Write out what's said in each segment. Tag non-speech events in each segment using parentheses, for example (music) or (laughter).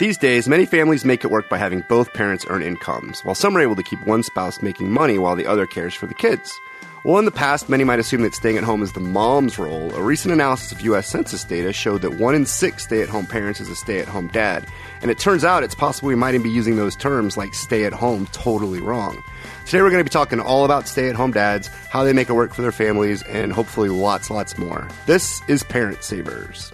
These days, many families make it work by having both parents earn incomes, while some are able to keep one spouse making money while the other cares for the kids. While in the past, many might assume that staying at home is the mom's role. A recent analysis of U.S. Census data showed that one in six stay at home parents is a stay at home dad. And it turns out it's possible we might even be using those terms like stay at home totally wrong. Today, we're going to be talking all about stay at home dads, how they make it work for their families, and hopefully lots, lots more. This is Parent Savers.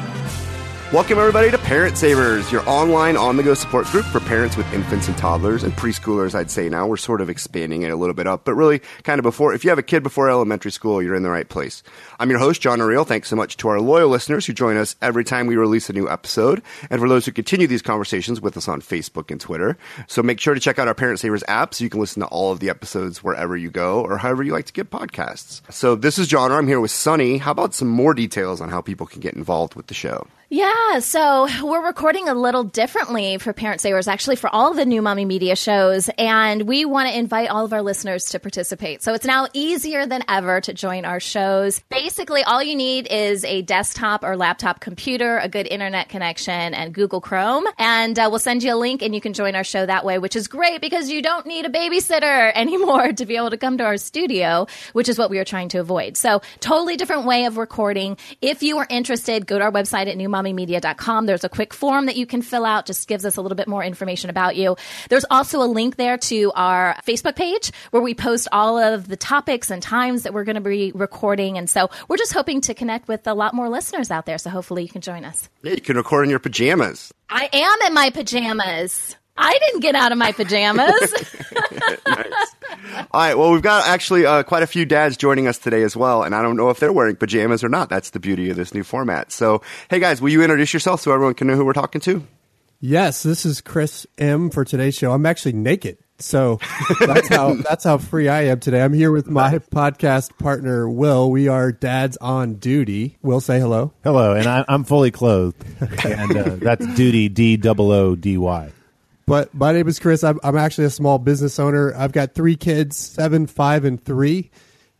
Welcome, everybody, to Parent Savers, your online on the go support group for parents with infants and toddlers and preschoolers, I'd say now. We're sort of expanding it a little bit up, but really kind of before, if you have a kid before elementary school, you're in the right place. I'm your host, Johner Riehl. Thanks so much to our loyal listeners who join us every time we release a new episode, and for those who continue these conversations with us on Facebook and Twitter. So make sure to check out our Parent Savers app so you can listen to all of the episodes wherever you go or however you like to get podcasts. So this is John. I'm here with Sunny. How about some more details on how people can get involved with the show? Yeah, so we're recording a little differently for Parent Savers, actually, for all the new Mommy Media shows, and we want to invite all of our listeners to participate. So it's now easier than ever to join our shows. Basically, all you need is a desktop or laptop computer, a good internet connection, and Google Chrome, and uh, we'll send you a link and you can join our show that way, which is great because you don't need a babysitter (laughs) anymore to be able to come to our studio, which is what we are trying to avoid. So, totally different way of recording. If you are interested, go to our website at New mommymedia.com. There's a quick form that you can fill out, just gives us a little bit more information about you. There's also a link there to our Facebook page where we post all of the topics and times that we're going to be recording. And so we're just hoping to connect with a lot more listeners out there. So hopefully you can join us. Yeah, you can record in your pajamas. I am in my pajamas. I didn't get out of my pajamas. (laughs) nice. All right. Well, we've got actually uh, quite a few dads joining us today as well, and I don't know if they're wearing pajamas or not. That's the beauty of this new format. So, hey guys, will you introduce yourself so everyone can know who we're talking to? Yes, this is Chris M for today's show. I'm actually naked. So that's how (laughs) that's how free I am today. I'm here with my podcast partner Will. We are dads on duty. Will say hello. Hello, and I, I'm fully clothed, and uh, that's duty D double O D Y. But my name is Chris. I'm, I'm actually a small business owner. I've got three kids, seven, five, and three.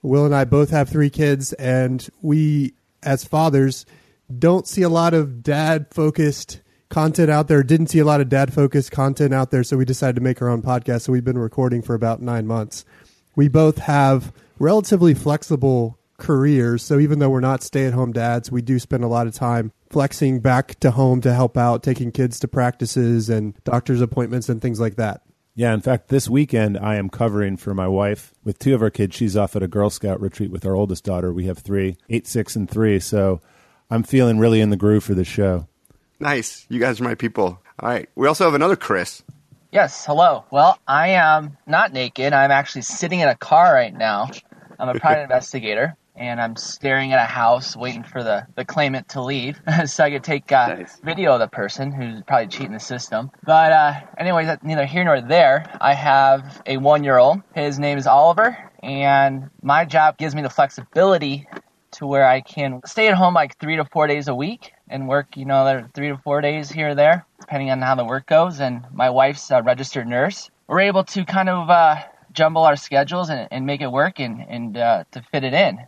Will and I both have three kids, and we, as fathers, don't see a lot of dad focused content out there. Didn't see a lot of dad focused content out there, so we decided to make our own podcast. So we've been recording for about nine months. We both have relatively flexible careers. So even though we're not stay at home dads, we do spend a lot of time flexing back to home to help out, taking kids to practices and doctor's appointments and things like that. Yeah, in fact, this weekend I am covering for my wife with two of our kids. She's off at a Girl Scout retreat with our oldest daughter. We have three, eight, six, and three. So I'm feeling really in the groove for this show. Nice. You guys are my people. All right. We also have another Chris. Yes, hello. Well, I am not naked. I'm actually sitting in a car right now. I'm a (laughs) private investigator and I'm staring at a house waiting for the, the claimant to leave (laughs) so I could take uh, nice. video of the person who's probably cheating the system. But uh, anyways, that's neither here nor there. I have a one year old. His name is Oliver, and my job gives me the flexibility to where I can stay at home like three to four days a week and work, you know, three to four days here or there, depending on how the work goes. And my wife's a registered nurse. We're able to kind of uh, jumble our schedules and, and, make it work and, and uh, to fit it in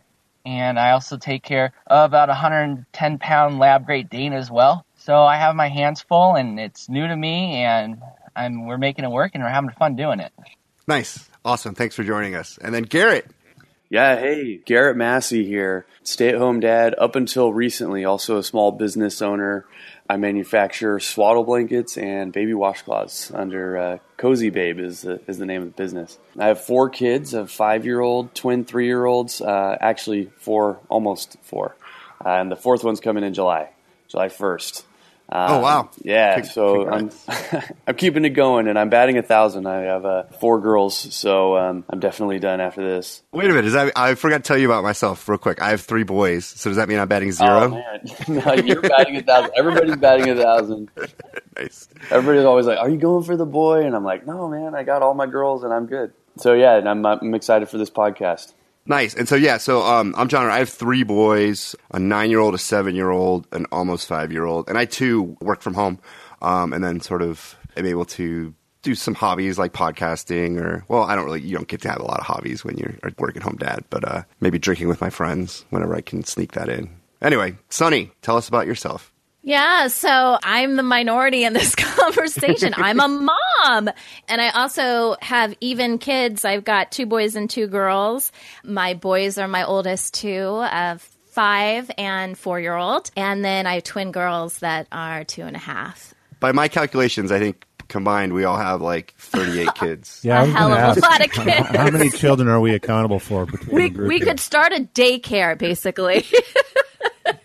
and I also take care of about 110 pound lab great Dane as well. So I have my hands full, and it's new to me, and I'm we're making it work, and we're having fun doing it. Nice, awesome. Thanks for joining us. And then Garrett. Yeah, hey, Garrett Massey here. Stay at home dad up until recently, also a small business owner. I manufacture swaddle blankets and baby washcloths under uh, Cozy Babe is the, is the name of the business. I have four kids, a five year old, twin three year olds, uh, actually four, almost four. Uh, and the fourth one's coming in July, July 1st. Um, Oh, wow. Yeah, Con- so I'm (laughs) I'm keeping it going, and I'm batting a thousand. I have uh, four girls, so um, I'm definitely done after this. Wait a minute. Is that, I forgot to tell you about myself real quick. I have three boys. So does that mean I'm batting Oh zero? man, (laughs) no, you're batting a thousand. Everybody's batting a thousand. (laughs) nice. Everybody's always like, "Are you going for the boy?" And I'm like, "No, man, I got all my girls, and I'm good." So yeah, and I'm I'm excited for this podcast. Nice. And so, yeah, so um, I'm John. I have three boys a nine year old, a seven year old, an almost five year old. And I too work from home um, and then sort of am able to do some hobbies like podcasting or, well, I don't really, you don't get to have a lot of hobbies when you're a work at home dad, but uh, maybe drinking with my friends whenever I can sneak that in. Anyway, Sunny, tell us about yourself. Yeah, so I'm the minority in this (laughs) conversation. I'm a mom. And I also have even kids. I've got two boys and two girls. My boys are my oldest two of five and four year old. And then I have twin girls that are two and a half. By my calculations, I think combined we all have like 38 (laughs) kids. Yeah, I a was hell gonna of a lot of (laughs) kids. How many children are we accountable for between we, we could start a daycare, basically.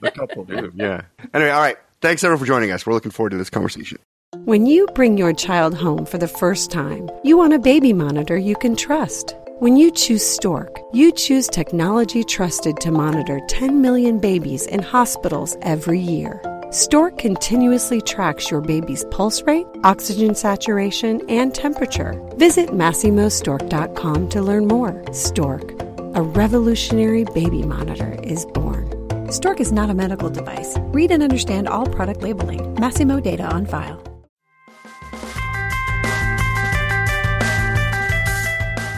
A couple do, yeah. Anyway, all right. Thanks everyone for joining us. We're looking forward to this conversation. When you bring your child home for the first time, you want a baby monitor you can trust. When you choose Stork, you choose technology trusted to monitor 10 million babies in hospitals every year. Stork continuously tracks your baby's pulse rate, oxygen saturation, and temperature. Visit MasimoStork.com to learn more. Stork, a revolutionary baby monitor, is born. Stork is not a medical device. Read and understand all product labeling. Masimo data on file.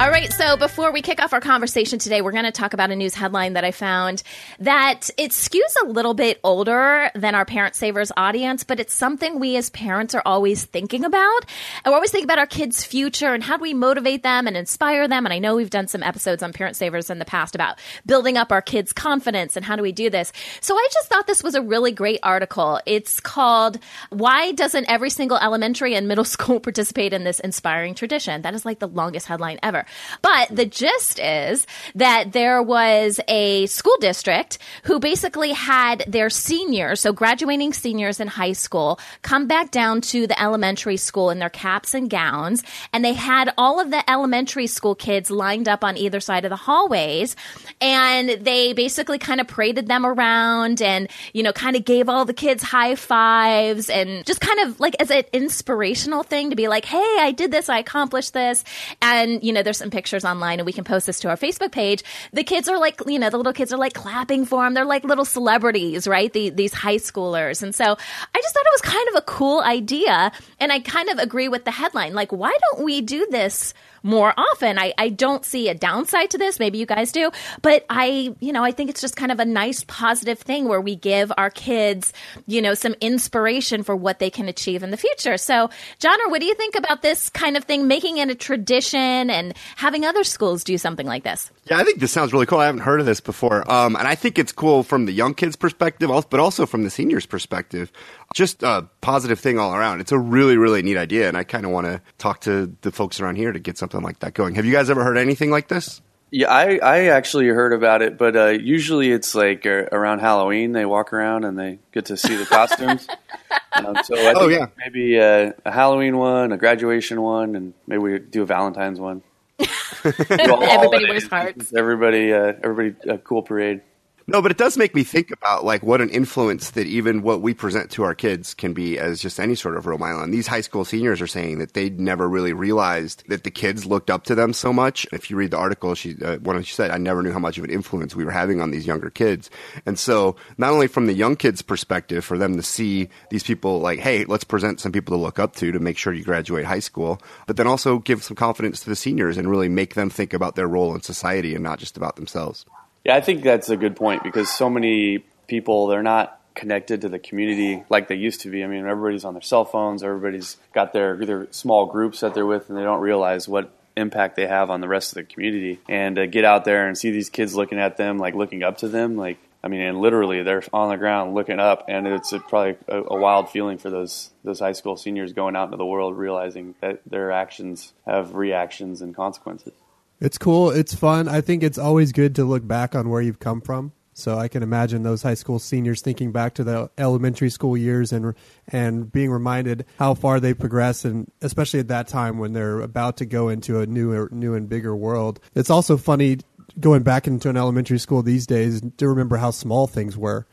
All right, so before we kick off our conversation today, we're going to talk about a news headline that I found that it skews a little bit older than our Parent Savers audience, but it's something we as parents are always thinking about. And we're always thinking about our kids' future and how do we motivate them and inspire them. And I know we've done some episodes on Parent Savers in the past about building up our kids' confidence and how do we do this. So I just thought this was a really great article. It's called Why Doesn't Every Single Elementary and Middle (laughs) School Participate in This Inspiring Tradition? That is like the longest headline ever. But the gist is that there was a school district who basically had their seniors, so graduating seniors in high school, come back down to the elementary school in their caps and gowns. And they had all of the elementary school kids lined up on either side of the hallways. And they basically kind of paraded them around and, you know, kind of gave all the kids high fives and just kind of like as an inspirational thing to be like, hey, I did this, I accomplished this. And, you know, there's some pictures online and we can post this to our Facebook page. The kids are like, you know, the little kids are like clapping for them. They're like little celebrities, right? The, these high schoolers. And so I just thought it was kind of a cool idea. And I kind of agree with the headline. Like, why don't we do this? More often. I, I don't see a downside to this. Maybe you guys do, but I, you know, I think it's just kind of a nice positive thing where we give our kids, you know, some inspiration for what they can achieve in the future. So, John, or what do you think about this kind of thing, making it a tradition and having other schools do something like this? Yeah, I think this sounds really cool. I haven't heard of this before. Um, and I think it's cool from the young kids' perspective, but also from the seniors' perspective. Just a positive thing all around. It's a really, really neat idea. And I kind of want to talk to the folks around here to get something like that going. Have you guys ever heard anything like this? Yeah, I, I actually heard about it, but uh, usually it's like uh, around Halloween they walk around and they get to see the costumes. (laughs) um, so I think Oh, yeah. maybe uh, a Halloween one, a graduation one, and maybe we do a Valentine's one. (laughs) (laughs) Everybody wears hearts. Everybody, uh, everybody, a cool parade. No, but it does make me think about like what an influence that even what we present to our kids can be as just any sort of role model. And these high school seniors are saying that they never really realized that the kids looked up to them so much. If you read the article, she uh, one she said, "I never knew how much of an influence we were having on these younger kids." And so, not only from the young kids' perspective, for them to see these people like, "Hey, let's present some people to look up to to make sure you graduate high school," but then also give some confidence to the seniors and really make them think about their role in society and not just about themselves. Yeah, I think that's a good point because so many people they're not connected to the community like they used to be. I mean, everybody's on their cell phones, everybody's got their either small groups that they're with, and they don't realize what impact they have on the rest of the community. And get out there and see these kids looking at them, like looking up to them, like I mean, and literally they're on the ground looking up, and it's a, probably a, a, wild feeling for those those high school seniors going out into the world, realizing that their actions have reactions and consequences. It's cool. It's fun. I think it's always good to look back on where you've come from. So I can imagine those high school seniors thinking back to the elementary school years and and being reminded how far they progressed, and especially at that time when they're about to go into a new new and bigger world. It's also funny going back into an elementary school these days to remember how small things were,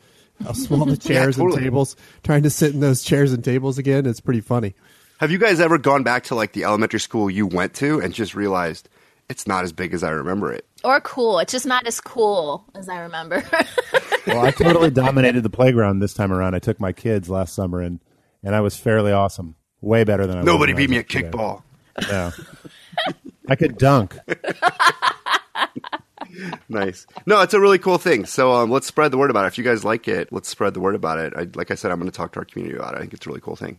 how small the (laughs) chairs yeah, totally. and tables. Trying to sit in those chairs and tables again, it's pretty funny. Have you guys ever gone back to like the elementary school you went to and just realized it's not as big as I remember it? Or cool. It's just not as cool as I remember. (laughs) well, I totally dominated the playground this time around. I took my kids last summer and and I was fairly awesome. Way better than I Nobody beat me at kickball. Yeah. I could dunk. (laughs) nice. No, it's a really cool thing. So um, let's spread the word about it. If you guys like it, let's spread the word about it. I, like I said, I'm going to talk to our community about it. I think it's a really cool thing.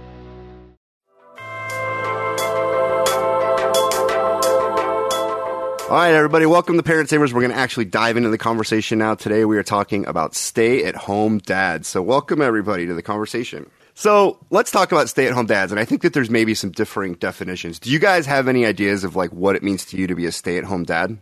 All right, everybody, welcome to Parent Savers. We're going to actually dive into the conversation now. Today, we are talking about stay at home dads. So, welcome everybody to the conversation. So, let's talk about stay at home dads. And I think that there's maybe some differing definitions. Do you guys have any ideas of like what it means to you to be a stay at home dad?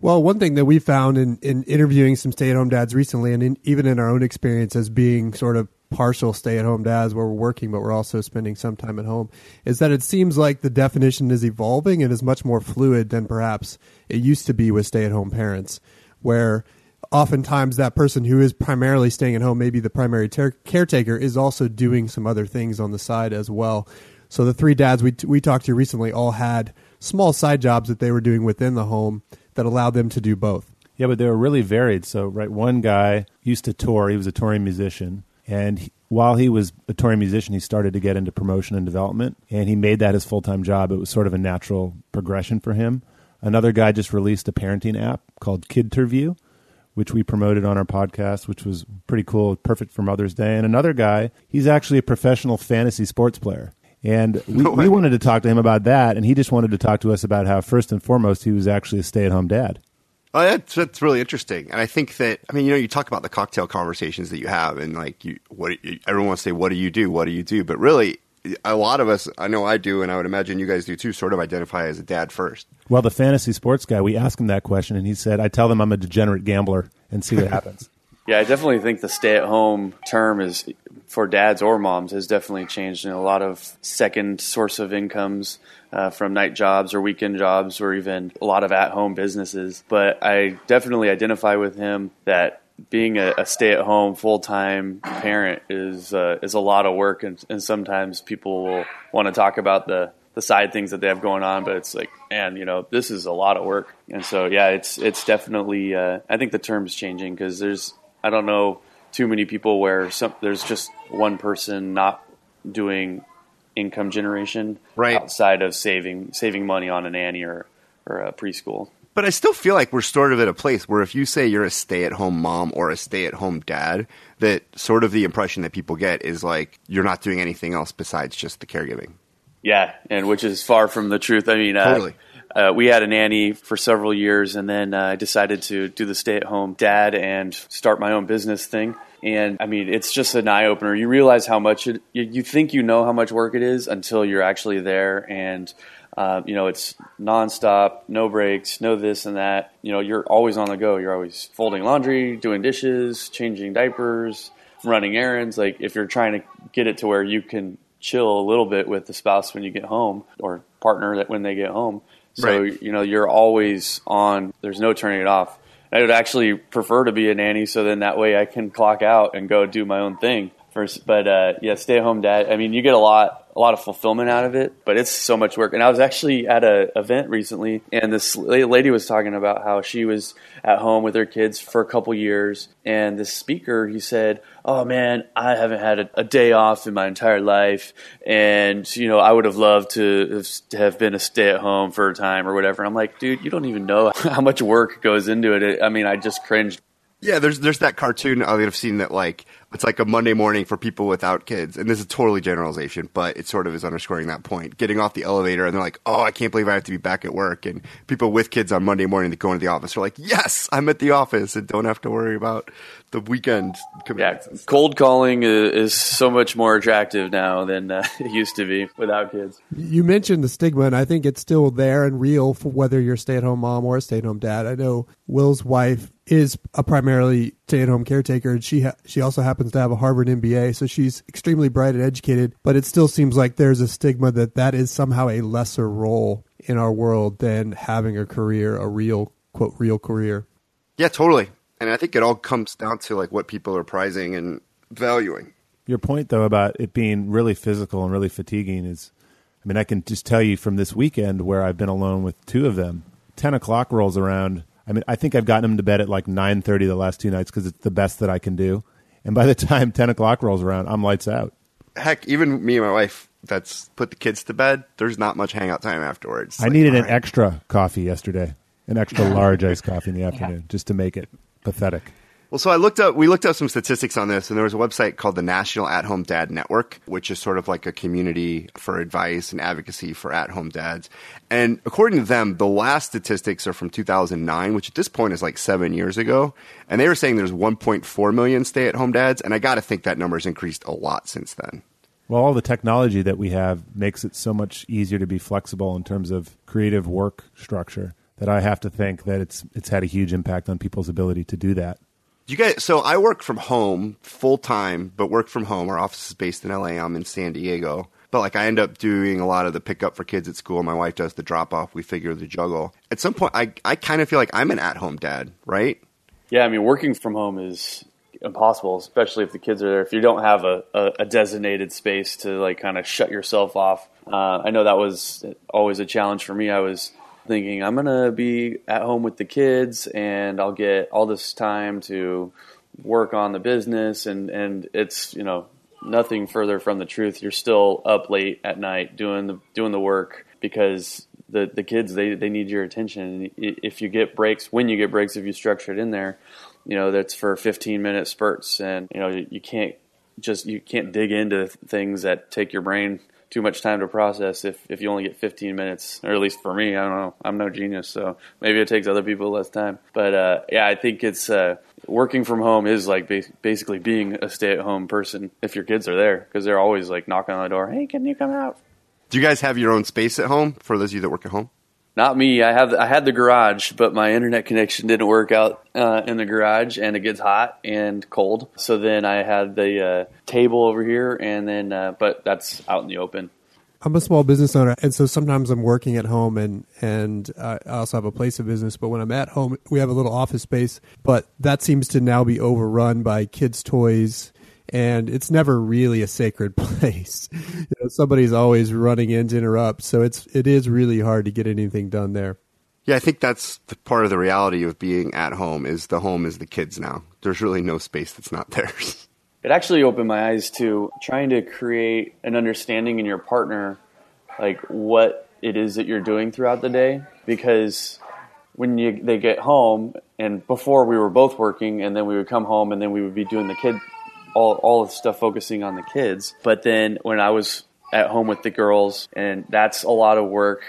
Well, one thing that we found in, in interviewing some stay at home dads recently, and in, even in our own experience as being sort of partial stay at home dads where we're working, but we're also spending some time at home, is that it seems like the definition is evolving and is much more fluid than perhaps it used to be with stay at home parents, where oftentimes that person who is primarily staying at home, maybe the primary ter- caretaker, is also doing some other things on the side as well. So the three dads we, t- we talked to recently all had small side jobs that they were doing within the home that allowed them to do both. Yeah, but they were really varied. So, right, one guy used to tour. He was a touring musician. And he, while he was a touring musician, he started to get into promotion and development, and he made that his full time job. It was sort of a natural progression for him. Another guy just released a parenting app called KidTerview, which we promoted on our podcast, which was pretty cool, perfect for Mother's Day. And another guy, he's actually a professional fantasy sports player. And we, we wanted to talk to him about that, and he just wanted to talk to us about how, first and foremost, he was actually a stay at home dad. Oh, that's that's really interesting, and I think that I mean, you know, you talk about the cocktail conversations that you have, and like you, what everyone wants to say, what do you do, what do you do, but really, a lot of us, I know I do, and I would imagine you guys do too, sort of identify as a dad first. Well, the fantasy sports guy, we asked him that question, and he said, "I tell them I'm a degenerate gambler and see what (laughs) happens." Yeah, I definitely think the stay-at-home term is for dads or moms has definitely changed, and a lot of second source of incomes uh, from night jobs or weekend jobs or even a lot of at home businesses. But I definitely identify with him that being a, a stay at home full time parent is uh, is a lot of work, and, and sometimes people will want to talk about the the side things that they have going on, but it's like, man, you know, this is a lot of work. And so, yeah, it's it's definitely. Uh, I think the term's changing because there's I don't know too many people where some there's just one person not doing income generation right. outside of saving saving money on a nanny or or a preschool. But I still feel like we're sort of at a place where if you say you're a stay at home mom or a stay at home dad, that sort of the impression that people get is like you're not doing anything else besides just the caregiving. Yeah, and which is far from the truth. I mean, uh, totally. Uh, we had a nanny for several years, and then uh, I decided to do the stay at home dad and start my own business thing. And I mean, it's just an eye opener. You realize how much it, you, you, think you know how much work it is until you're actually there. And, uh, you know, it's nonstop, no breaks, no this and that. You know, you're always on the go. You're always folding laundry, doing dishes, changing diapers, running errands. Like, if you're trying to get it to where you can chill a little bit with the spouse when you get home or partner that when they get home. So, right. you know, you're always on, there's no turning it off. I would actually prefer to be a nanny so then that way I can clock out and go do my own thing First, but uh, yeah, stay home dad. I mean, you get a lot, a lot of fulfillment out of it, but it's so much work. And I was actually at a event recently, and this lady was talking about how she was at home with her kids for a couple years, and the speaker he said, "Oh man, I haven't had a, a day off in my entire life, and you know, I would have loved to have been a stay at home for a time or whatever." And I'm like, dude, you don't even know (laughs) how much work goes into it. I mean, I just cringed. Yeah, there's there's that cartoon I've seen that like it's like a Monday morning for people without kids, and this is totally generalization, but it sort of is underscoring that point. Getting off the elevator and they're like, "Oh, I can't believe I have to be back at work." And people with kids on Monday morning that go into the office are like, "Yes, I'm at the office and don't have to worry about the weekend." Yeah, cold calling is, so much more attractive now than uh, (laughs) it used to be without kids. You mentioned the stigma, and I think it's still there and real for whether you're a stay-at-home mom or a stay-at-home dad. I know Will's wife is a primarily stay-at-home caretaker, and she ha- she also happens to have a Harvard MBA, so she's extremely bright and educated. But it still seems like there's a stigma that that is somehow a lesser role in our world than having a career, a real quote real career. Yeah, totally. And I think it all comes down to like what people are prizing and valuing. Your point though about it being really physical and really fatiguing is I mean, I can just tell you from this weekend where I've been alone with two of them. Ten o'clock rolls around I mean, I think I've gotten him to bed at like nine thirty the last two nights because it's the best that I can do. And by the (laughs) time ten o'clock rolls around, I'm lights out. Heck, even me and my wife that's put the kids to bed. There's not much hangout time afterwards. I like, needed an right. extra coffee yesterday, an extra (laughs) large iced coffee in the afternoon, yeah. just to make it pathetic. Well, so I looked up, we looked up some statistics on this, and there was a website called the National At Home Dad Network, which is sort of like a community for advice and advocacy for at home dads. And according to them, the last statistics are from 2009, which at this point is like seven years ago. And they were saying there's 1.4 million stay at home dads. And I got to think that number's increased a lot since then. Well, all the technology that we have makes it so much easier to be flexible in terms of creative work structure that I have to think that it's it's had a huge impact on people's ability to do that. You guys, so I work from home full time, but work from home. Our office is based in LA. I'm in San Diego. But like I end up doing a lot of the pickup for kids at school. My wife does the drop off. We figure the juggle. At some point, I, I kind of feel like I'm an at home dad, right? Yeah, I mean, working from home is impossible, especially if the kids are there. If you don't have a, a, a designated space to like kind of shut yourself off. Uh, I know that was always a challenge for me. I was thinking I'm gonna be at home with the kids and I'll get all this time to work on the business and and it's you know nothing further from the truth. You're still up late at night doing the doing the work because the the kids they they need your attention. If you get breaks, when you get breaks, if you structure it in there, you know that's for 15 minute spurts, and you know you can't just you can't dig into things that take your brain too much time to process if, if you only get 15 minutes, or at least for me, I don't know. I'm no genius, so maybe it takes other people less time. But uh, yeah, I think it's uh, working from home is like ba- basically being a stay at home person if your kids are there because they're always like knocking on the door. Hey, can you come out? Do you guys have your own space at home for those of you that work at home? Not me. I have I had the garage, but my internet connection didn't work out uh, in the garage, and it gets hot and cold. So then I had the uh, table over here, and then uh, but that's out in the open. I'm a small business owner, and so sometimes I'm working at home, and and I also have a place of business. But when I'm at home, we have a little office space, but that seems to now be overrun by kids' toys and it's never really a sacred (laughs) place. you know, somebody's always running in to interrupt, so it's it is really hard to get anything done there. Yeah, I think that's the part of the reality of being at home is the home is the kids now. There's really no space that's not (laughs) theirs. It actually opened my eyes to trying to create an understanding in your partner like what it is that you're doing throughout the day because when you they get home and before we were both working and then we would come home and then we would be doing the kid all all the stuff focusing on the kids. But then when I was at home with the girls, and that's a lot of work.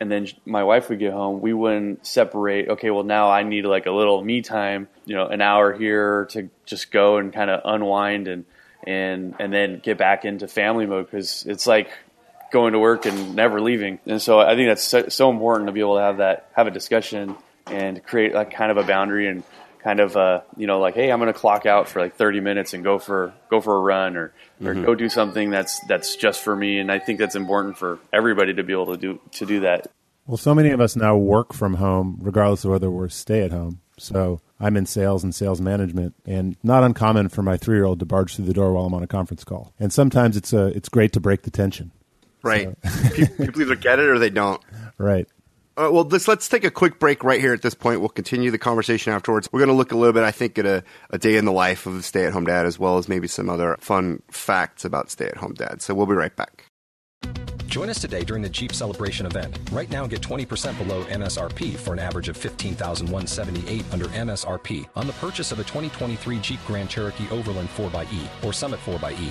And then my wife would get home. We wouldn't separate. Okay, well now I need like a little me time. You know, an hour here to just go and kind of unwind and and and then get back into family mode because it's like going to work and never leaving. And so I think that's so, so important to be able to have that have a discussion and create like kind of a boundary and kind of uh, you know like hey i'm going to clock out for like 30 minutes and go for go for a run or or mm-hmm. go do something that's that's just for me and i think that's important for everybody to be able to do to do that well so many of us now work from home regardless of whether we're stay at home So I'm in sales and sales management, and not uncommon for my three year old to barge through the door while I'm on a conference call. And sometimes it's a, it's great to break the tension. Right. People (laughs) people either get it or they don't. Right. Well, let's let's take a quick break right here at this point. We'll continue the conversation afterwards. We're going to look a little bit, I think, at a, a day in the life of a stay-at-home dad, as well as maybe some other fun facts about stay-at-home dads. So we'll be right back. Join us today during the Jeep Celebration event. Right now, get 20% below MSRP for an average of 15178 under MSRP on the purchase of a 2023 Jeep Grand Cherokee Overland 4xE or Summit 4xE.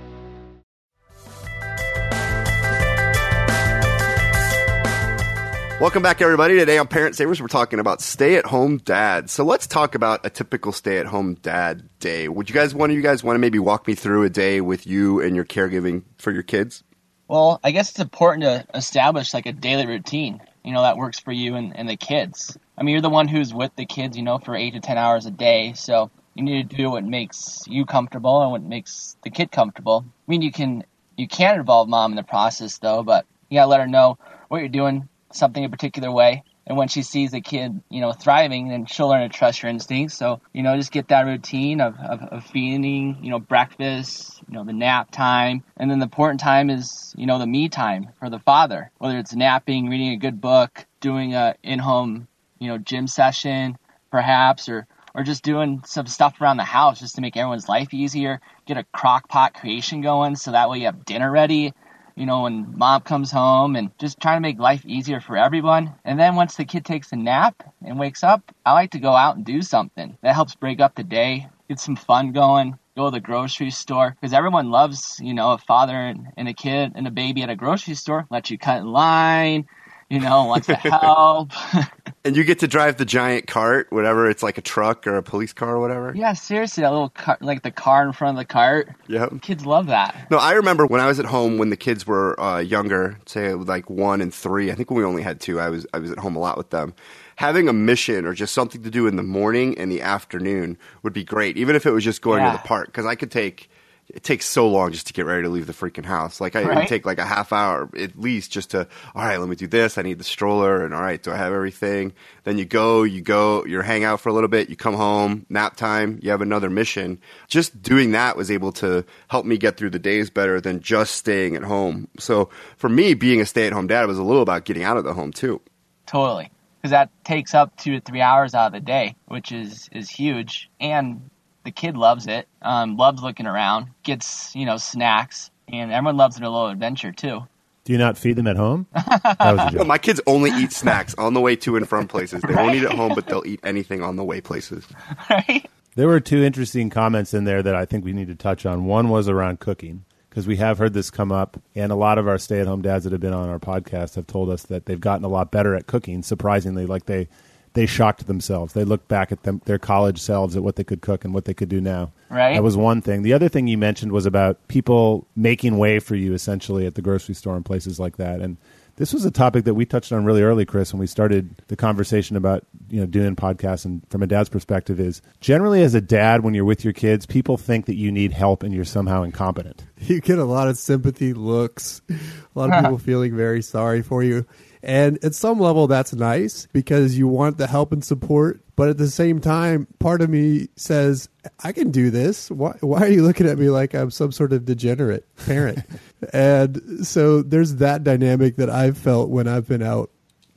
Welcome back, everybody. Today on Parent Savers, we're talking about stay-at-home dads. So let's talk about a typical stay-at-home dad day. Would you guys, of you guys, want to maybe walk me through a day with you and your caregiving for your kids? Well, I guess it's important to establish like a daily routine, you know, that works for you and, and the kids. I mean, you're the one who's with the kids, you know, for eight to 10 hours a day. So you need to do what makes you comfortable and what makes the kid comfortable. I mean, you can, you can involve mom in the process though, but you gotta let her know what you're doing, something a particular way. And when she sees the kid, you know, thriving, then she'll learn to trust your instincts. So, you know, just get that routine of, of, of feeding, you know, breakfast, you know, the nap time. And then the important time is, you know, the me time for the father, whether it's napping, reading a good book, doing a in-home, you know, gym session, perhaps, or, or just doing some stuff around the house just to make everyone's life easier. Get a crock pot creation going so that way you have dinner ready you know, when mom comes home and just trying to make life easier for everyone. And then once the kid takes a nap and wakes up, I like to go out and do something. That helps break up the day, get some fun going, go to the grocery store because everyone loves, you know, a father and, and a kid and a baby at a grocery store. Let you cut in line, you know, wants (laughs) to help. (laughs) And you get to drive the giant cart, whatever it's like a truck or a police car or whatever. yeah, seriously, that little car, like the car in front of the cart. Yep. Kids love that. No, I remember when I was at home when the kids were uh, younger, say like one and three. I think when we only had two, I was I was at home a lot with them. Having a mission or just something to do in the morning and the afternoon would be great, even if it was just going Yeah. to the park. Because I could take it takes so long just to get ready to leave the freaking house. Like I Right. take like a half hour at least just to all right, let me do this. I need the stroller and all right, do I have everything? Then you go, you go, you hang out for a little bit, you come home, nap time, you have another mission. Just doing that was able to help me get through the days better than just staying at home. So for me, being a stay-at-home dad was a little about getting out of the home too. Totally. Because that takes up two to three hours out of the day, which is, is huge. And the kid loves it, um, loves looking around, gets, you know, snacks, and everyone loves their little adventure too. Do you not feed them at home? That (laughs) No, my kids only eat snacks on the way to and from places. They won't eat at home, but they'll eat anything on the way places. (laughs) right? There were two interesting comments in there that I think we need to touch on. One was around cooking because we have heard this come up, and a lot of our stay-at-home dads that have been on our podcast have told us that they've gotten a lot better at cooking. Surprisingly, like they they shocked themselves. They looked back at them, their college selves at what they could cook and what they could do now. Right. That was one thing. The other thing you mentioned was about people making way for you essentially at the grocery store and places like that. And this was a topic that we touched on really early, Chris, when we started the conversation about you know doing podcasts. And from a dad's perspective, is generally as a dad, when you're with your kids, people think that you need help and you're somehow incompetent. (laughs) you get a lot of sympathy looks, a lot of people feeling very sorry for you. And at some level, that's nice because you want the help and support. But at the same time, part of me says, I can do this. Why, why are you looking at me like I'm some sort of degenerate parent? (laughs) and so there's that dynamic that I've felt when I've been out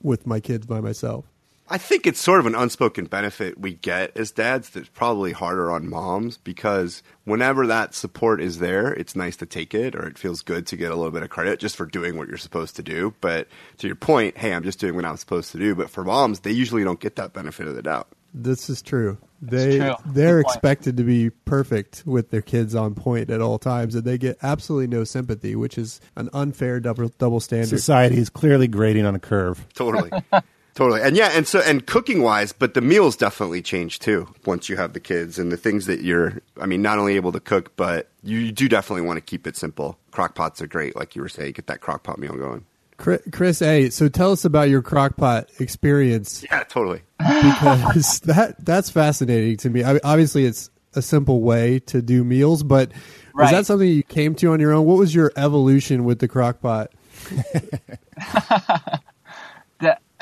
with my kids by myself. I think it's sort of an unspoken benefit we get as dads that's probably harder on moms because whenever that support is there, it's nice to take it or it feels good to get a little bit of credit just for doing what you're supposed to do. But to your point, hey, I'm just doing what I'm supposed to do. But for moms, they usually don't get that benefit of the doubt. This is true. They true. they're Good point. expected to be perfect with their kids on point at all times, and they get absolutely no sympathy, which is an unfair double double standard. Society is clearly grading on a curve. Totally. (laughs) totally. And yeah, and so and cooking wise, but the meals definitely change too once you have the kids and the things that you're I mean, not only able to cook, but you do definitely want to keep it simple. Crock pots are great, like you were saying, get that crock pot meal going. Chris, Chris A. So tell us about your crockpot experience (laughs) Yeah, totally. because that that's fascinating to me. I, obviously, it's a simple way to do meals, but was Right. that something you came to on your own? What was your evolution with the crockpot? (laughs) (laughs)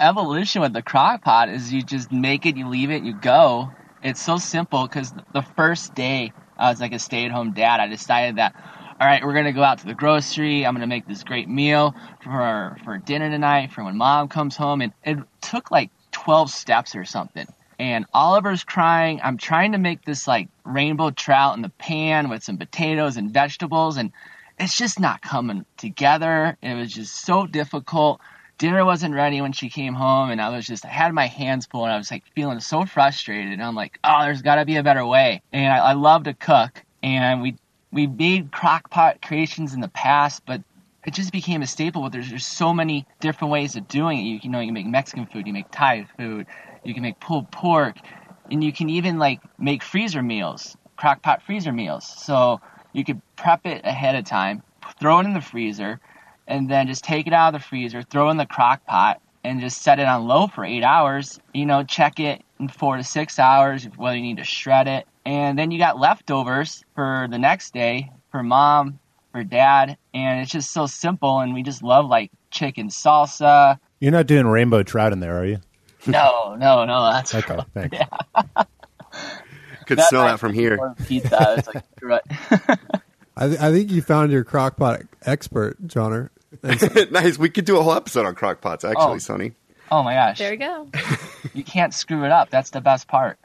evolution with the crock pot is you just make it, you leave it, you go. It's so simple because the first day I was like a stay at home dad, I decided that, all right, we're going to go out to the grocery. I'm going to make this great meal for, for dinner tonight for when mom comes home. And it took like 12 steps or something. And Oliver's crying. I'm trying to make this like rainbow trout in the pan with some potatoes and vegetables. And it's just not coming together. It was just so difficult dinner wasn't ready when she came home and I was just I had my hands full and I was like feeling so frustrated and I'm like, oh, there's got to be a better way. And I, I love to cook and we we made crock pot creations in the past, but it just became a staple. But there's there's so many different ways of doing it. You, you know, you can make Mexican food, you make Thai food, you can make pulled pork, and you can even like make freezer meals, crock pot freezer meals. So you could prep it ahead of time, throw it in the freezer, and then just take it out of the freezer, throw it in the crock pot, and just set it on low for eight hours. You know, check it in four to six hours, whether you need to shred it. And then you got leftovers for the next day for mom, for dad, and it's just so simple. And we just love like chicken salsa. You're not doing rainbow trout in there, are you? (laughs) No, no, no, that's Okay, thanks. Could That smell that from here. Pizza, it's like, (laughs) screw it. (laughs) I, th- I think you found your crockpot expert, Johner. (laughs) nice. We could do a whole episode on crock pots, actually, Oh. Sunny. Oh my gosh, There you go. (laughs) you can't screw it up. That's the best part.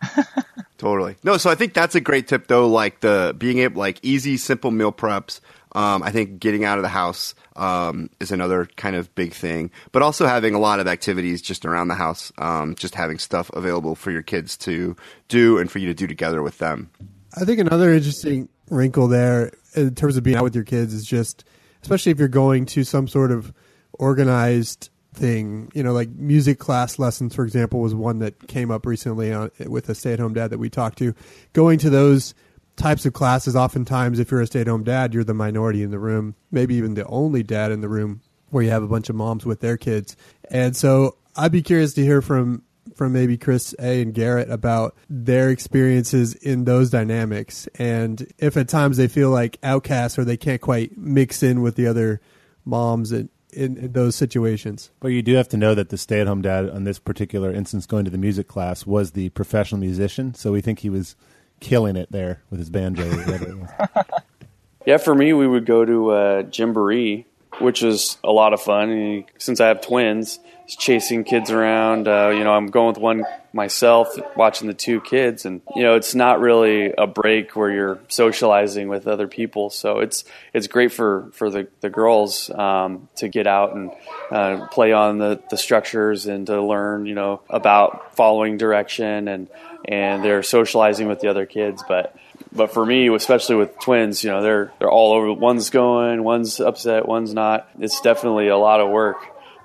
(laughs) Totally. No, so I think that's a great tip though, like the being able like easy, simple meal preps. Um, I think getting out of the house um, is another kind of big thing, but also having a lot of activities just around the house, um, just having stuff available for your kids to do and for you to do together with them. I think another interesting wrinkle there in terms of being out with your kids is just, especially if you're going to some sort of organized thing, you know, like music class lessons, for example, was one that came up recently on, with a stay at home dad that we talked to. Going to those types of classes, oftentimes, if you're a stay at home dad, you're the minority in the room, maybe even the only dad in the room where you have a bunch of moms with their kids. And so I'd be curious to hear from from maybe Chris A and Garrett about their experiences in those dynamics and if at times they feel like outcasts or they can't quite mix in with the other moms in, in, in those situations. But you do have to know that the stay at home dad, on this particular instance, going to the music class, was the professional musician. So we think he was killing it there with his banjo. or whatever it was. (laughs) Yeah, for me, we would go to uh, Gymboree, which is a lot of fun. And since I have twins, it's chasing kids around. Uh, you know, I'm going with one myself, watching the two kids, and you know, it's not really a break where you're socializing with other people. So it's it's great for for the the girls um, to get out and uh, play on the the structures and to learn, you know, about following direction and and they're socializing with the other kids, but but for me, especially with twins, you know, they're they're all over. One's going, one's upset, one's not. It's definitely a lot of work.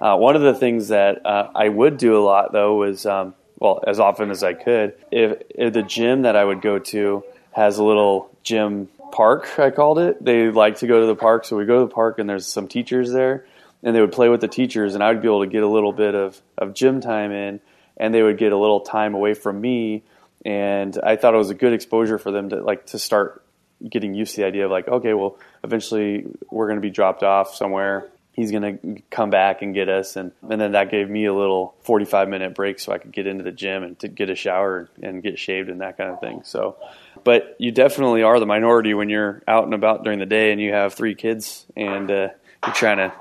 Uh, one of the things that uh, I would do a lot though was, um, well, as often as I could, if, if the gym that I would go to has a little gym park, I called it. They like to go to the park, so we go to the park and there's some teachers there, and they would play with the teachers, and I would be able to get a little bit of of gym time in, and they would get a little time away from me and I thought it was a good exposure for them to like to start getting used to the idea of like, okay, well, eventually we're going to be dropped off somewhere. He's going to come back and get us, and and then that gave me a little forty five minute break so I could get into the gym and to get a shower and get shaved and that kind of thing. So, but you definitely are the minority when you're out and about during the day and you have three kids and uh, you're trying to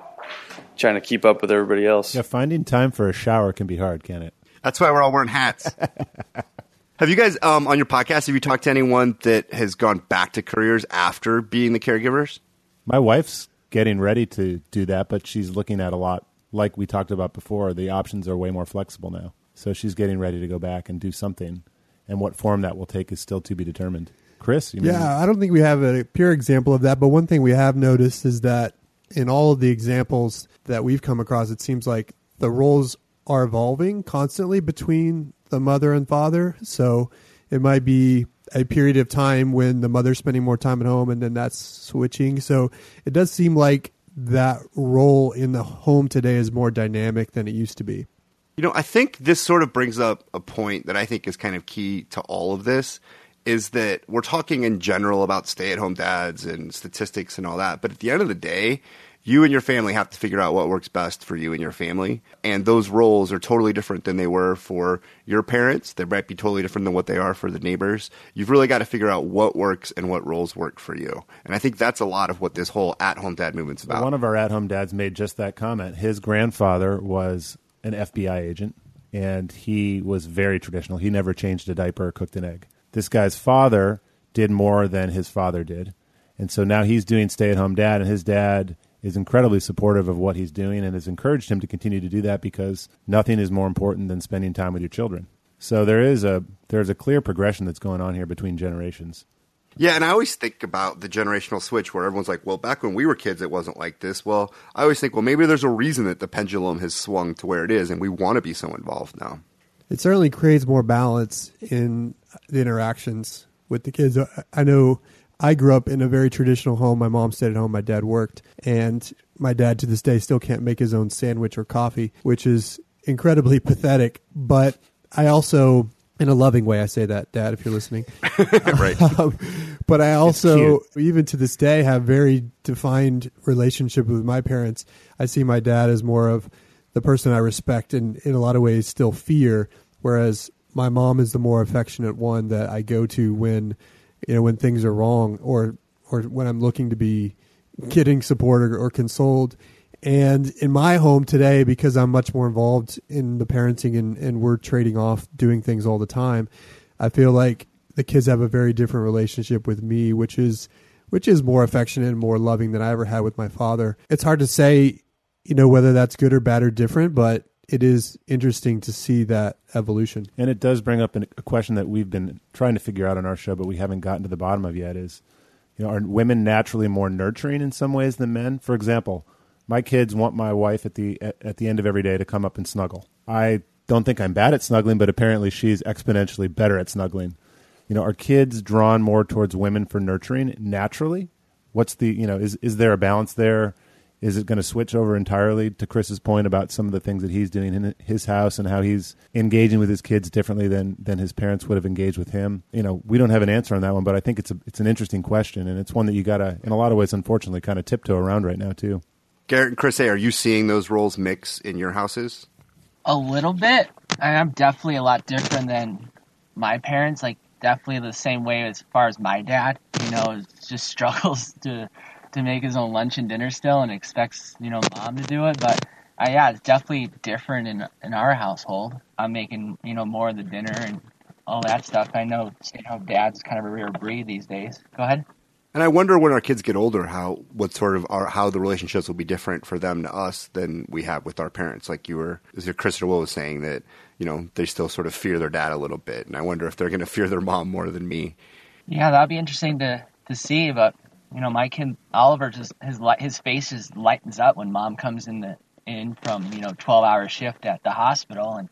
trying to keep up with everybody else. yeah, finding time for a shower can be hard, can it? That's why we're all wearing hats. (laughs) have you guys um, on your podcast? Have you talked to anyone that has gone back to careers after being the caregivers? My wife's getting ready to do that, but she's looking at a lot, like we talked about before. The options are way more flexible now. So she's getting ready to go back and do something. And what form that will take is still to be determined. Chris? Yeah, I don't think we have a pure example of that, but one thing we have noticed is that in all of the examples that we've come across, it seems like the roles are evolving constantly between the mother and father. So it might be a period of time when the mother's spending more time at home and then that's switching. So it does seem like that role in the home today is more dynamic than it used to be. You know, I think this sort of brings up a point that I think is kind of key to all of this is that we're talking in general about stay at home dads and statistics and all that. But at the end of the day, you and your family have to figure out what works best for you and your family. And those roles are totally different than they were for your parents. They might be totally different than what they are for the neighbors. You've really got to figure out what works and what roles work for you. And I think that's a lot of what this whole at home dad movement's about. One of our at home dads made just that comment. His grandfather was an FBI agent, and he was very traditional. He never changed a diaper or cooked an egg. This guy's father did more than his father did. And so now he's doing stay at home dad, and his dad is incredibly supportive of what he's doing and has encouraged him to continue to do that because nothing is more important than spending time with your children. So there is a there's a clear progression that's going on here between generations. Yeah, and I always think about the generational switch where everyone's like, well, back when we were kids, it wasn't like this. Well, I always think, well, maybe there's a reason that the pendulum has swung to where it is, and we want to be so involved now. It certainly creates more balance in the interactions with the kids. I know I grew up in a very traditional home. My mom stayed at home, my dad worked, and my dad to this day still can't make his own sandwich or coffee, which is incredibly (laughs) pathetic. But I also in a loving way. I say that, Dad, if you're listening. (laughs) right. (laughs) Um, but I also, even to this day, have very defined relationship with my parents. I see my dad as more of the person I respect and, in a lot of ways, still fear. Whereas my mom is the more affectionate one that I go to when, you know, when things are wrong or or when I'm looking to be getting support or, or consoled. And in my home today, because I'm much more involved in the parenting and, and we're trading off doing things all the time, I feel like the kids have a very different relationship with me, which is which is more affectionate and more loving than I ever had with my father. It's hard to say, you know, whether that's good or bad or different, but it is interesting to see that evolution. And it does bring up a question that we've been trying to figure out on our show, but we haven't gotten to the bottom of yet is, you know, are women naturally more nurturing in some ways than men? For example, my kids want my wife at the at, at the end of every day to come up and snuggle. I don't think I'm bad at snuggling, but apparently she's exponentially better at snuggling. You know, are kids drawn more towards women for nurturing naturally? What's the you know is is there a balance there? Is it going to switch over entirely to Chris's point about some of the things that he's doing in his house and how he's engaging with his kids differently than than his parents would have engaged with him? You know, we don't have an answer on that one, but I think it's a it's an interesting question and it's one that you got to in a lot of ways unfortunately kind of tiptoe around right now too. Garrett and Chris, hey, are you seeing those roles mix in your houses? A little bit. I am definitely a lot different than my parents. Like definitely the same way as far as my dad. You know, just (laughs) struggles to to make his own lunch and dinner still, and expects you know mom to do it. But uh, yeah, it's definitely different in in our household. I'm making you know more of the dinner and all that stuff. I know you know dad's kind of a rare breed these days. Go ahead. And I wonder when our kids get older, how what sort of our, how the relationships will be different for them to us than we have with our parents. Like you were, as Chris Will was saying that you know they still sort of fear their dad a little bit, and I wonder if they're going to fear their mom more than me. Yeah, that'd be interesting to to see. But you know, my kid Oliver just his his face just lightens up when mom comes in the in from you know twelve hour shift at the hospital, and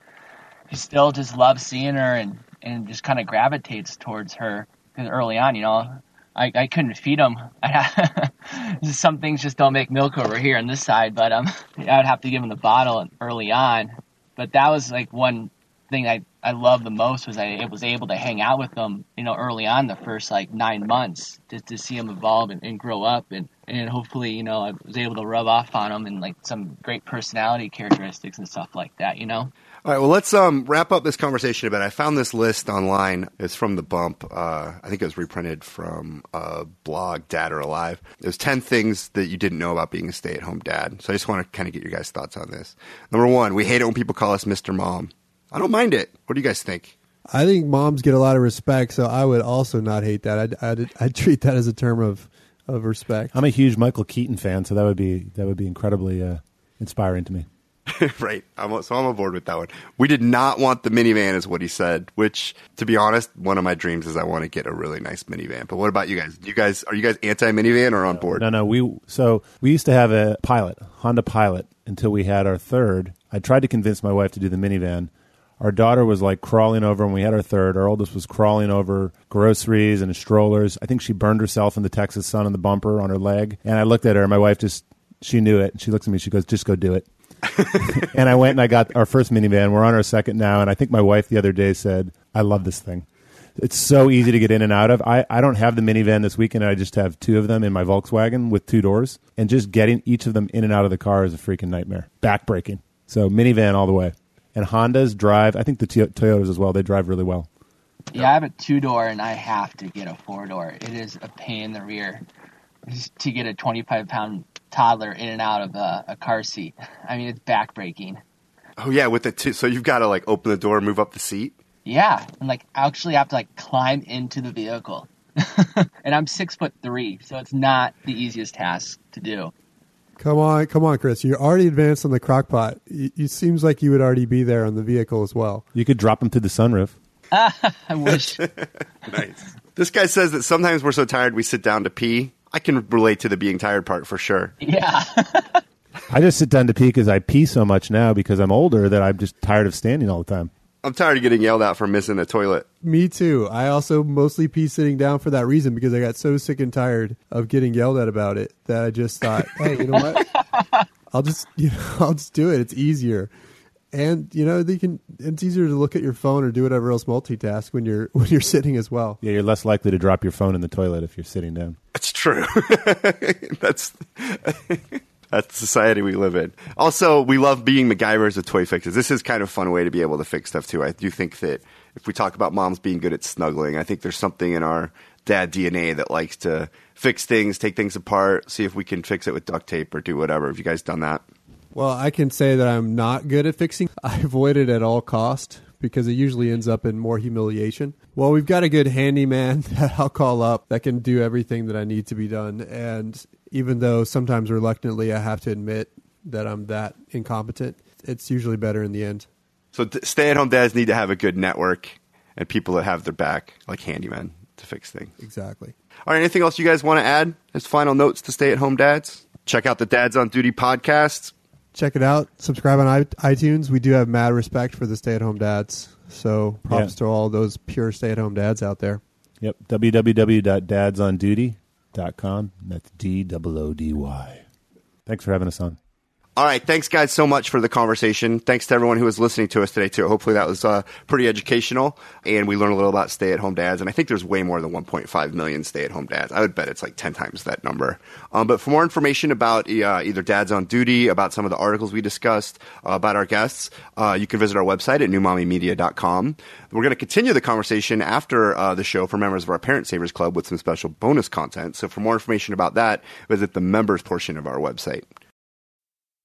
he still just loves seeing her and and just kind of gravitates towards her. Because early on, you know, I, I couldn't feed him. (laughs) Some things just don't make milk over here on this side, but um, (laughs) I would have to give him the bottle early on. But that was like one thing I I loved the most was I was able to hang out with them, you know, early on the first like nine months, just to see them evolve and, and grow up, and and hopefully, you know, I was able to rub off on them and like some great personality characteristics and stuff like that, you know. All right, well, let's um, wrap up this conversation a bit. I found this list online. It's from The Bump. Uh, I think it was reprinted from a blog, Dad or Alive. There's 10 things that you didn't know about being a stay at home dad. So I just want to kind of get your guys' thoughts on this. Number one, we hate it when people call us Mr. Mom. I don't mind it. What do you guys think? I think moms get a lot of respect, so I would also not hate that. I'd, I'd, I'd treat that as a term of, of respect. I'm a huge Michael Keaton fan, so that would be that would be incredibly uh, inspiring to me. (laughs) right. I'm, so I'm aboard with that one. We did not want the minivan, is what he said. Which, to be honest, one of my dreams is I want to get a really nice minivan. But what about you guys? You guys are you guys anti minivan or on board? No, no. We so we used to have a Pilot, Honda Pilot, until we had our third. I tried to convince my wife to do the minivan. Our daughter was like crawling over when we had our third. Our oldest was crawling over groceries and strollers. I think she burned herself in the Texas sun in the bumper on her leg. And I looked at her, and my wife just She knew it. She looks at me. She goes, "Just go do it." (laughs) and I went and I got our first minivan. We're on our second now, and I think my wife the other day said, "I love this thing." It's so easy to get in and out of. I, I don't have the minivan this weekend. I just have two of them in my Volkswagen with two doors, and just getting each of them in and out of the car is a freaking nightmare. Backbreaking. So minivan all the way. And Hondas drive. I think the Toyotas as well. They drive really well. Yeah, I have a two door and I have to get a four door. It is a pain in the rear to get a 25 pound toddler in and out of a, a car seat. I mean, it's backbreaking. Oh yeah, with the two. So you've got to like open the door, and move up the seat. Yeah, and like actually have to like climb into the vehicle. (laughs) and I'm six foot three, so it's not the easiest task to do. Come on, come on, Chris. You're already advanced on the crock pot. It, it seems like you would already be there on the vehicle as well. You could drop them through the sunroof. (laughs) I wish. (laughs) nice. This guy says that sometimes we're so tired we sit down to pee. I can relate to the being tired part for sure. Yeah. (laughs) I just sit down to pee because I pee so much now because I'm older that I'm just tired of standing all the time. I'm tired of getting yelled at for missing a toilet. Me too. I also mostly pee sitting down for that reason because I got so sick and tired of getting yelled at about it that I just thought, (laughs) hey, you know what? (laughs) I'll just you know (laughs) I'll just do it. It's easier. And you know, they can it's easier to look at your phone or do whatever else multitask when you're when you're sitting as well. Yeah, you're less likely to drop your phone in the toilet if you're sitting down. That's true. that's that's the society we live in. Also, we love being MacGyvers with toy fixes. This is kind of a fun way to be able to fix stuff too. I do think that if we talk about moms being good at snuggling, I think there's something in our dad DNA that likes to fix things, take things apart, see if we can fix it with duct tape or do whatever. Have you guys done that? Well, I can say that I'm not good at fixing. (laughs) I avoid it at all cost because it usually ends up in more humiliation. Well, we've got a good handyman (laughs) that I'll call up that can do everything that I need to be done. And even though sometimes reluctantly I have to admit that I'm that incompetent, it's usually better in the end. So d- stay-at-home dads need to have a good network and people that have their back, like handymen, to fix things. Exactly. All right, anything else you guys want to add as final notes to stay-at-home dads? Check out the Dads on Duty podcast. Check it out. Subscribe on i- iTunes. We do have mad respect for the stay at home dads. So props Yeah. to all those pure stay at home dads out there. Yep. www.dadsonduty.com. That's D O O D Y. Thanks for having us on. All right, thanks guys so much for the conversation. Thanks to everyone who was listening to us today too. Hopefully that was uh, pretty educational, and we learned a little about stay-at-home dads. And I think there's way more than 1.5 million stay-at-home dads. I would bet it's like 10 times that number. Um, but for more information about uh, either Dads on Duty, about some of the articles we discussed, uh, about our guests, uh, you can visit our website at newmommymedia.com. We're going to continue the conversation after uh, the show for members of our Parent Savers Club with some special bonus content. So for more information about that, visit the members portion of our website.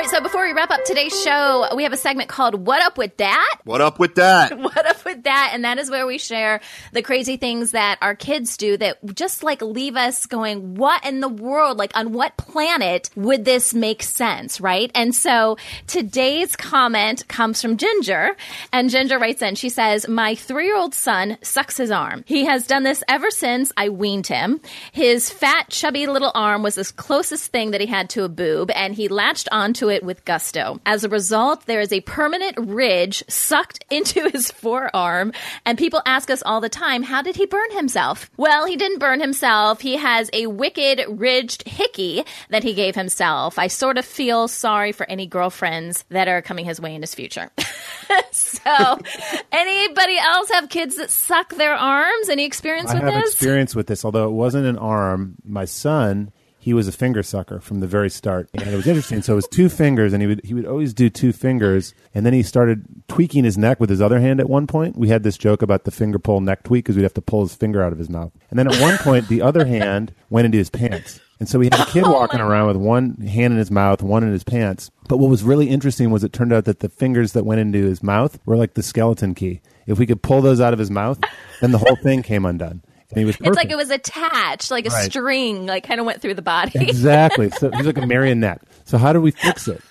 Right, so before we wrap up today's show, we have a segment called What Up With That? What up with that? (laughs) What up with that? And that is where we share the crazy things that our kids do that just like leave us going, what in the world? Like, on what planet would this make sense? Right. And so today's comment comes from Ginger. And Ginger writes in, she says, My three year old son sucks his arm. He has done this ever since I weaned him. His fat, chubby little arm was the closest thing that he had to a boob, and he latched onto it with gusto. As a result, there is a permanent ridge sucked (laughs) into his forearm, and people ask us all the time, how did he burn himself? Well, he didn't burn himself. He has a wicked ridged hickey that he gave himself. I sort of feel sorry for any girlfriends that are coming his way in his future. (laughs) so, (laughs) anybody else have kids that suck their arms? Any experience I with have this? experience with this, although it wasn't an arm. My son, he was a finger sucker from the very start, and it was interesting. So it was two fingers, and he would he would always do two fingers, and then he started tweaking his neck with his other hand. At one point, we had this joke about the finger pull neck tweak because we'd have to pull his finger out of his mouth, and then at one point, the other hand went into his pants. And so we had a kid oh walking around with one hand in his mouth, one in his pants. But what was really interesting was it turned out that the fingers that went into his mouth were like the skeleton key. If we could pull those out of his mouth, then the whole thing came undone. And he was It's like it was attached, like a Right. string, like kind of went through the body. (laughs) exactly. So he's like a marionette. So how do we fix it?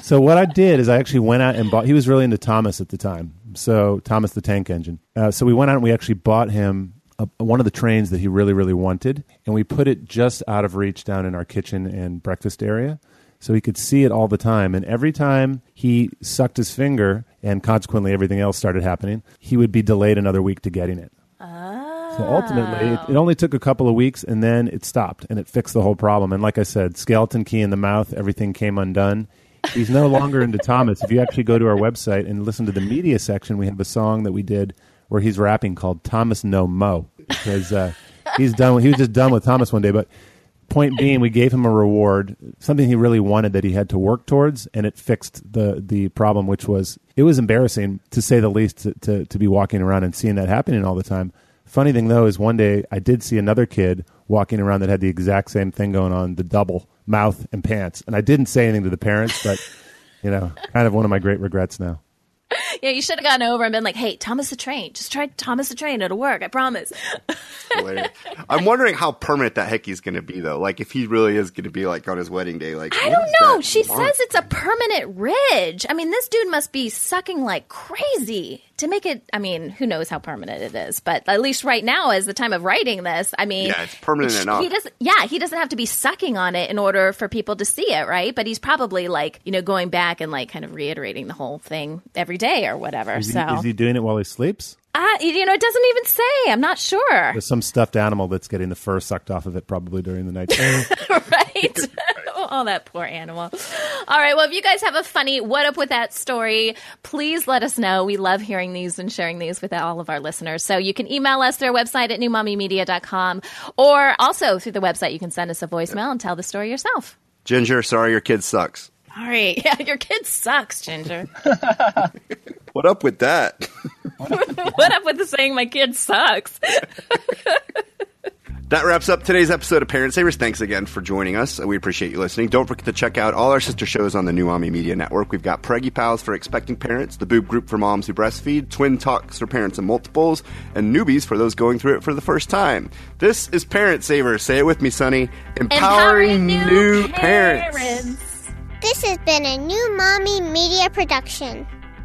So what I did is I actually went out and bought. He was really into Thomas at the time. So Thomas the Tank Engine. Uh, so we went out and we actually bought him a, one of the trains that he really really wanted, and we put it just out of reach down in our kitchen and breakfast area. So he could see it all the time, and every time he sucked his finger, and consequently everything else started happening, he would be delayed another week to getting it. So ultimately, it, it only took a couple of weeks, and then it stopped, and it fixed the whole problem. And like I said, skeleton key in the mouth, everything came undone. He's no longer into Thomas. If you actually go to our website and listen to the media section, we have a song that we did where he's rapping called "Thomas No Mo" because uh, he's done. He was just done with Thomas one day, but. Point being, we gave him a reward, something he really wanted that he had to work towards, and it fixed the the problem, which was it was embarrassing to say the least to, to, to be walking around and seeing that happening all the time. Funny thing though is one day I did see another kid walking around that had the exact same thing going on, the double mouth and pants. And I didn't say anything to the parents, but you know, (laughs) kind of one of my great regrets now. yeah, you should have gone over and been like, "Hey, Thomas the Train, just try Thomas the Train. It'll work. I promise." (laughs) I'm wondering how permanent that hickey's going to be, though. Like, if he really is going to be like on his wedding day. Like, I don't know. She mark? says it's a permanent ridge. I mean, this dude must be sucking like crazy to make it. I mean, who knows how permanent it is? But at least right now, as the time of writing this, I mean, Yeah, it's permanent sh- enough. He doesn't. Yeah, he doesn't have to be sucking on it in order for people to see it, right? But he's probably like you know going back and like kind of reiterating the whole thing every day or whatever. Is he, so is he doing it while he sleeps? Uh, you know, it doesn't even say. I'm not sure. There's some stuffed animal that's getting the fur sucked off of it probably during the night. (laughs) right? (laughs) oh, that poor animal. All right. Well, if you guys have a funny what up with that story, please let us know. We love hearing these and sharing these with all of our listeners. So you can email us through our website at newmommymedia.com or also through the website, you can send us a voicemail and tell the story yourself. Ginger, sorry, your kid sucks. All right. (laughs) Yeah, your kid sucks, Ginger. What up with that? (laughs) what up with the saying my kid sucks? (laughs) That wraps up today's episode of Parent Savers. Thanks again for joining us. We appreciate you listening. Don't forget to check out all our sister shows on the New Mommy Media Network. We've got Preggy Pals for expecting parents, the Boob Group for moms who breastfeed, Twin Talks for parents and multiples, and Newbies for those going through it for the first time. This is Parent Savers. Say it with me, Sunny. Empowering, new, parents. This has been a new Mommy Media production.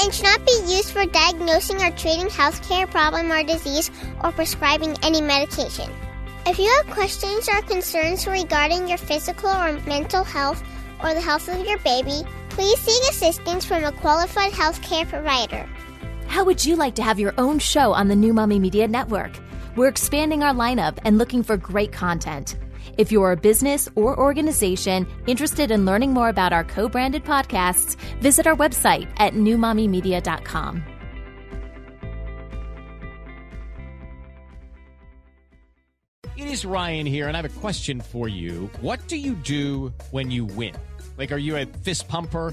and should not be used for diagnosing or treating healthcare problem or disease or prescribing any medication. If you have questions or concerns regarding your physical or mental health or the health of your baby, please seek assistance from a qualified healthcare provider. How would you like to have your own show on the New Mommy Media Network? We're expanding our lineup and looking for great content. If you're a business or organization interested in learning more about our co branded podcasts, visit our website at newmommymedia.com. It is Ryan here, and I have a question for you. What do you do when you win? Like, are you a fist pumper?